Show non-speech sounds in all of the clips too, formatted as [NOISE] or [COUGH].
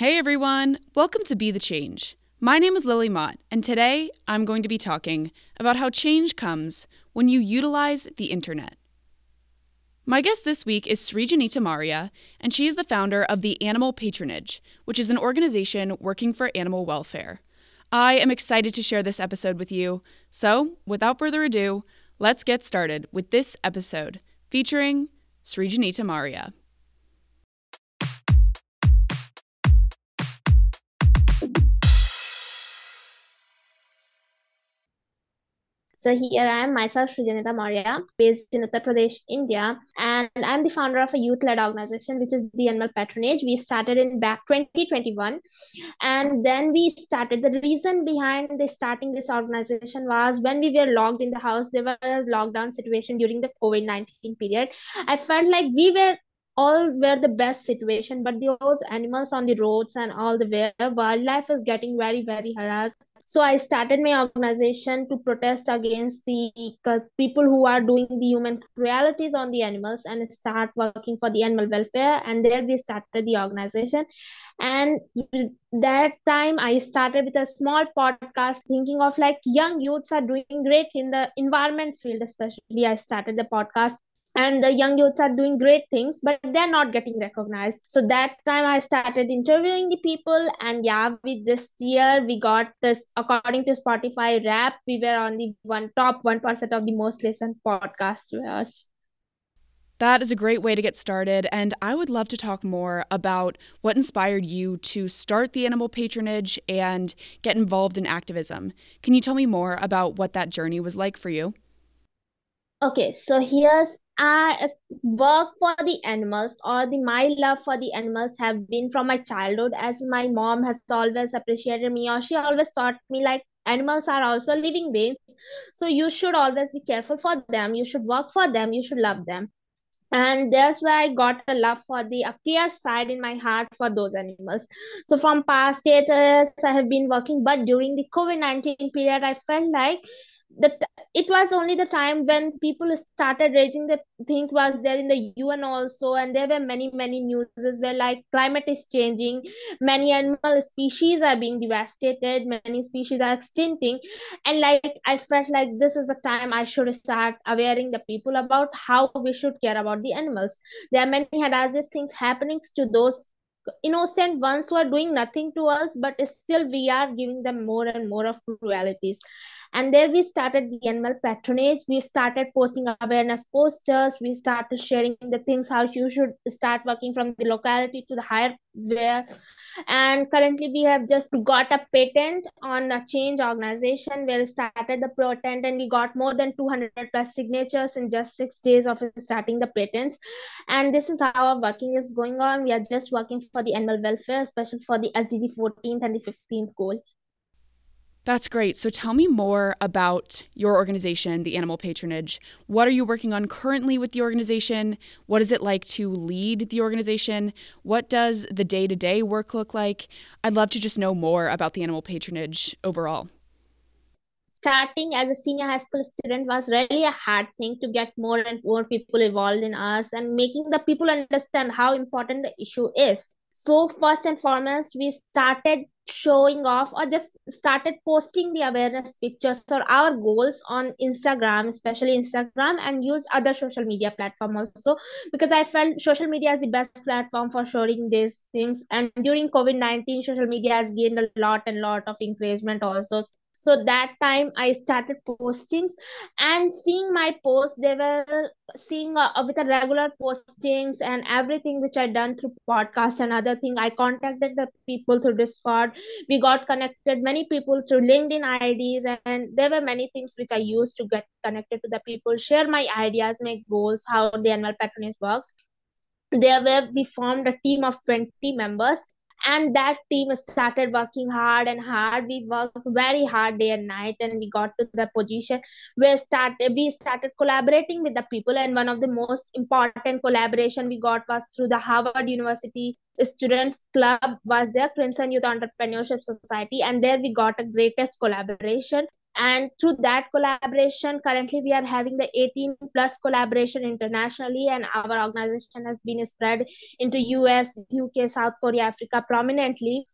Hey everyone, welcome to Be the Change. My name is Lily Mott, and today I'm going to be talking about how change comes when you utilize the internet. My guest this week is Srijanita Maurya, and she is the founder of the Animal Patronage, which is an organization working for animal welfare. I am excited to share this episode with you. So, without further ado, let's get started with this episode featuring Srijanita Maurya. So here I am myself, Srijanita Maurya, based in Uttar Pradesh, India, and I'm the founder of a youth-led organization, which is the Animal Patronage. We started in back 2021, and then we started. The reason behind the starting this organization was when we were locked in the house. There was a lockdown situation during the COVID 19 period. I felt like we were all were the best situation but those animals on the roads and all the wildlife is getting very very harassed so i started my organization to protest against the people who are doing the human cruelties on the animals and start working for the animal welfare. And there we started the organization. And that time i started with a small podcast thinking of like young youths are doing great in the environment field especially i started the podcast and the young youths are doing great things but they're not getting recognized so that time i started interviewing the people and yeah with this year we got this according to spotify rap we were on the one top 1% of the most listened podcasts that is a great way to get started, and I would love to talk more about what inspired you to start the animal patronage and get involved in activism. Can you tell me more about what that journey was like for you? Okay, so here's I work for the animals or the my love for the animals have been from my childhood. As my mom has always appreciated me or she always taught me like animals are also living beings. So you should always be careful for them. You should work for them. You should love them. And that's where i got a love for the a clear side in my heart for those animals. So from past years i have been working. But during the covid-19 period i felt like that it was only the time when people started raising the thing was there in the UN also and there were many many newses where like climate is changing. Many animal species are being devastated. Many species are extincting. And like I felt like this is the time I should start awareing the people about how we should care about the animals. There are many hazardous things happening to those innocent ones who are doing nothing to us but still we are giving them more and more of cruelties. And there we started the animal patronage. We started posting awareness posters. We started sharing the things how you should start working from the locality to the higher where and currently we have just got a patent on a change organization where we started the patent and we got more than 200 plus signatures in just six days of starting the patents. And this is how our working is going on. We are just working for the animal welfare especially for the sdg 14th and the 15th goal that's great. So tell me more about your organization, the Animal Patronage. What are you working on currently with the organization? What is it like to lead the organization? What does the day to day work look like? I'd love to just know more about the Animal Patronage overall. Starting as a senior high school student was really a hard thing to get more and more people involved in us and making the people understand how important the issue is so first and foremost we started showing off or just started posting the awareness pictures or our goals on instagram especially instagram and use other social media platform also. Because i felt social media is the best platform for showing these things. And during covid-19 social media has gained a lot and lot of encouragement also so that time i started posting and seeing my posts they were seeing uh, with a regular postings and everything which i done through podcast and other thing i contacted the people through discord. We got connected many people through linkedin ids and there were many things which i used to get connected to the people share my ideas make goals how the animal patronage works. There were we formed a team of 20 members and that team started working hard and hard. We worked very hard day and night and we got to the position where started we started collaborating with the people. And one of the most important collaboration we got was through the harvard university students club was there crimson youth entrepreneurship society. And there we got a greatest collaboration and through that collaboration currently we are having the 18 plus collaboration internationally and our organization has been spread into us uk south korea africa prominently.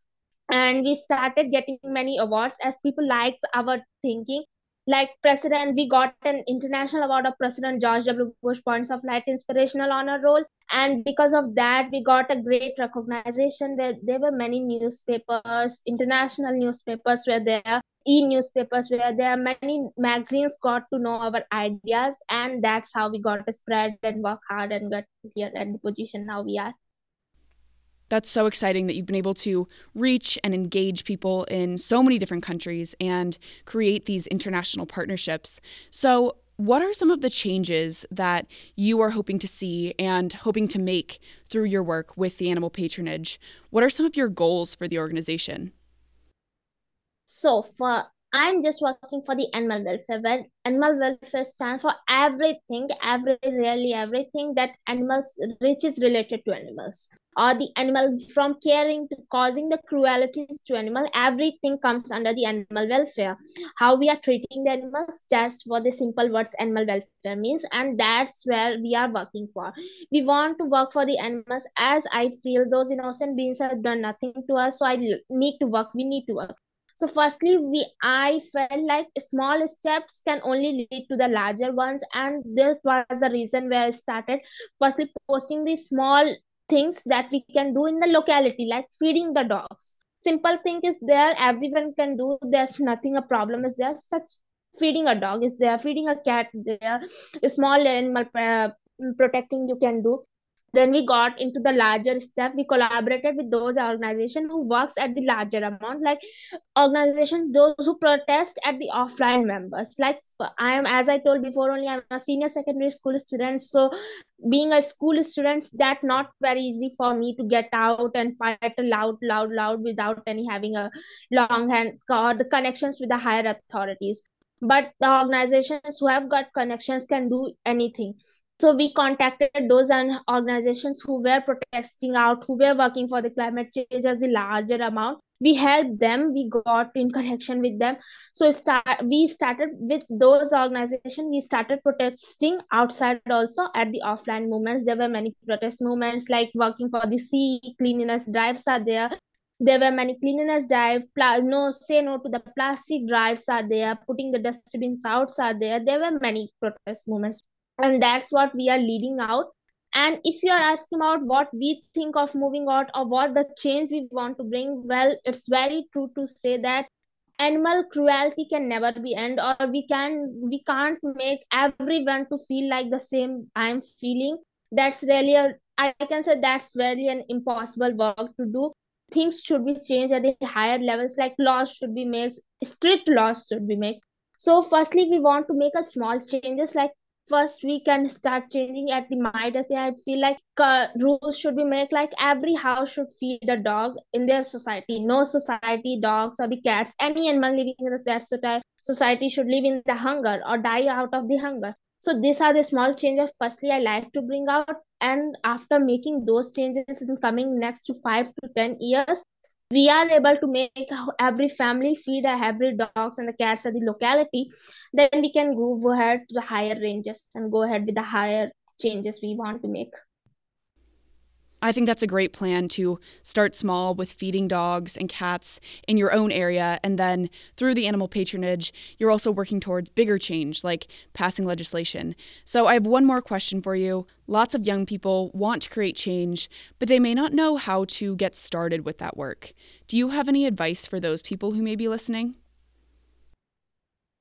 And we started getting many awards as people liked our thinking. Like president we got an international award of president george w. Bush points of light inspirational honor roll. And because of that we got a great recognition where there were many newspapers international newspapers were there e-newspapers where there are many magazines got to know our ideas and that's how we got to spread and work hard and get here at the position now we are that's so exciting that you've been able to reach and engage people in so many different countries and create these international partnerships. So, what are some of the changes that you are hoping to see and hoping to make through your work with the animal patronage? What are some of your goals for the organization? So, for I'm just working for the animal welfare, animal welfare stands for everything, every really everything that animals which is related to animals. Or the animal from caring to causing the cruelties to animal everything comes under the animal welfare. How we are treating the animals just for the simple words animal welfare means. And that's where we are working for. We want to work for the animals. As i feel those innocent beings have done nothing to us so i need to work. We need to work so firstly we i felt like small steps can only lead to the larger ones and this was the reason where i started firstly posting the small things that we can do in the locality like feeding the dogs. Simple thing is there everyone can do there's nothing a problem is there. Such feeding a dog is there feeding a cat there. A small animal uh, protecting you can do then we got into the larger stuff. We collaborated with those organizations who works at the larger amount. Like organizations those who protest at the offline members. Like i am as i told before only i'm a senior secondary school student. So being a school student that not very easy for me to get out and fight loud loud loud without any having a long hand or the connections with the higher authorities. But the organizations who have got connections can do anything so we contacted those organizations who were protesting out, who were working for the climate change as the larger amount. We helped them. We got in connection with them. So start, we started with those organizations. We started protesting outside also at the offline movements. There were many protest movements like working for the sea cleanliness drives are there there were many cleanliness drive pla- no say no to the plastic drives are there putting the dustbins out are there there were many protest movements and that's what we are leading out. And if you are asking about what we think of moving out or what the change we want to bring well it's very true to say that animal cruelty can never be end or we can we can't make everyone to feel like the same i'm feeling. That's really a i can say that's really an impossible work to do. Things should be changed at the higher levels like laws should be made strict laws should be made. So firstly we want to make a small changes like first we can start changing at the Midas. I feel like uh, rules should be made like every house should feed a dog in their society. No society, dogs or the cats, any animal living in that society should live in the hunger or die out of the hunger. So these are the small changes. Firstly, I like to bring out, and after making those changes in coming next to five to ten years, we are able to make every family feed uh, every dogs and the cats at the locality then we can go ahead to the higher ranges and go ahead with the higher changes we want to make I think that's a great plan to start small with feeding dogs and cats in your own area. And then through the animal patronage, you're also working towards bigger change, like passing legislation. So I have one more question for you. Lots of young people want to create change, but they may not know how to get started with that work. Do you have any advice for those people who may be listening?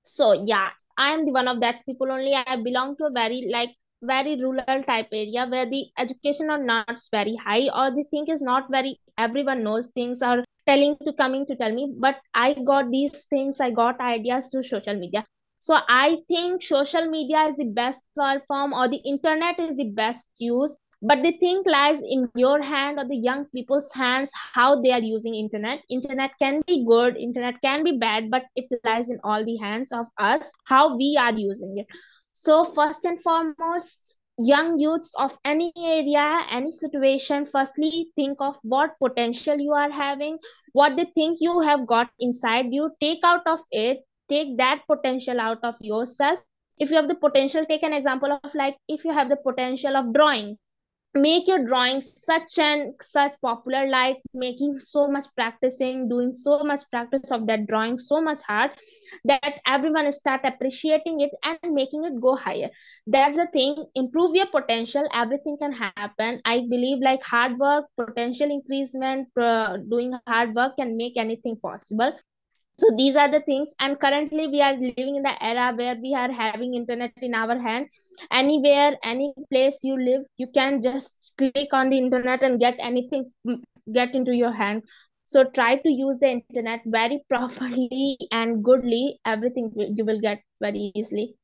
So, yeah, I am the one of that people only. I belong to a very like very rural type area where the education are not very high or the thing is not very everyone knows things are telling to coming to tell me but i got these things i got ideas through social media. So i think social media is the best platform or the internet is the best use but the thing lies in your hand or the young people's hands how they are using internet. Internet can be good internet can be bad but it lies in all the hands of us how we are using it so first and foremost, young youths of any area, any situation, firstly think of what potential you are having, what they think you have got inside you, take out of it, take that potential out of yourself. If you have the potential take an example of like if you have the potential of drawing make your drawing such and such popular like making so much practicing doing so much practice of that drawing so much hard that everyone start appreciating it and making it go higher. That's the thing. Improve your potential. Everything can happen. I believe like hard work potential increasement uh, doing hard work can make anything possible so these are the things. And currently we are living in the era where we are having internet in our hand. Anywhere any place you live you can just click on the internet and get anything mm, get into your hand. So try to use the internet very [LAUGHS] properly and goodly. Everything you will get very easily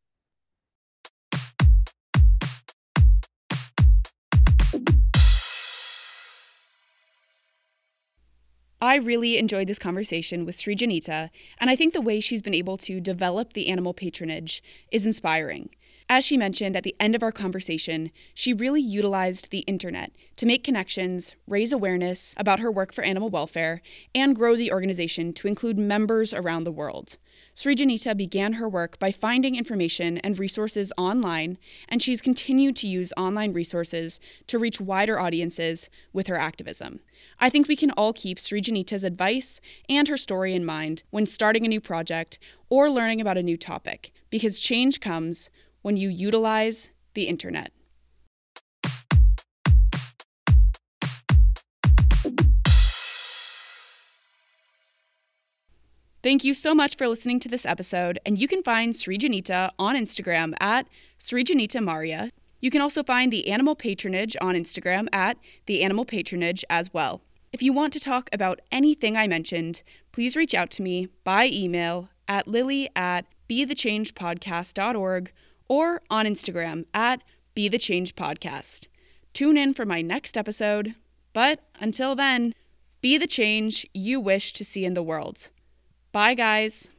I really enjoyed this conversation with Srijanita, and I think the way she's been able to develop the animal patronage is inspiring. As she mentioned at the end of our conversation, she really utilized the internet to make connections, raise awareness about her work for animal welfare, and grow the organization to include members around the world. Srijanita began her work by finding information and resources online, and she's continued to use online resources to reach wider audiences with her activism. I think we can all keep Srijanita's advice and her story in mind when starting a new project or learning about a new topic, because change comes when you utilize the internet. Thank you so much for listening to this episode, and you can find Srijanita on Instagram at Srijanita Maurya. You can also find the Animal Patronage on Instagram at the Animal Patronage as well. If you want to talk about anything I mentioned, please reach out to me by email at lily at bethechangepodcast.org or on Instagram at bethechangepodcast. Tune in for my next episode, but until then, be the change you wish to see in the world. Bye, guys.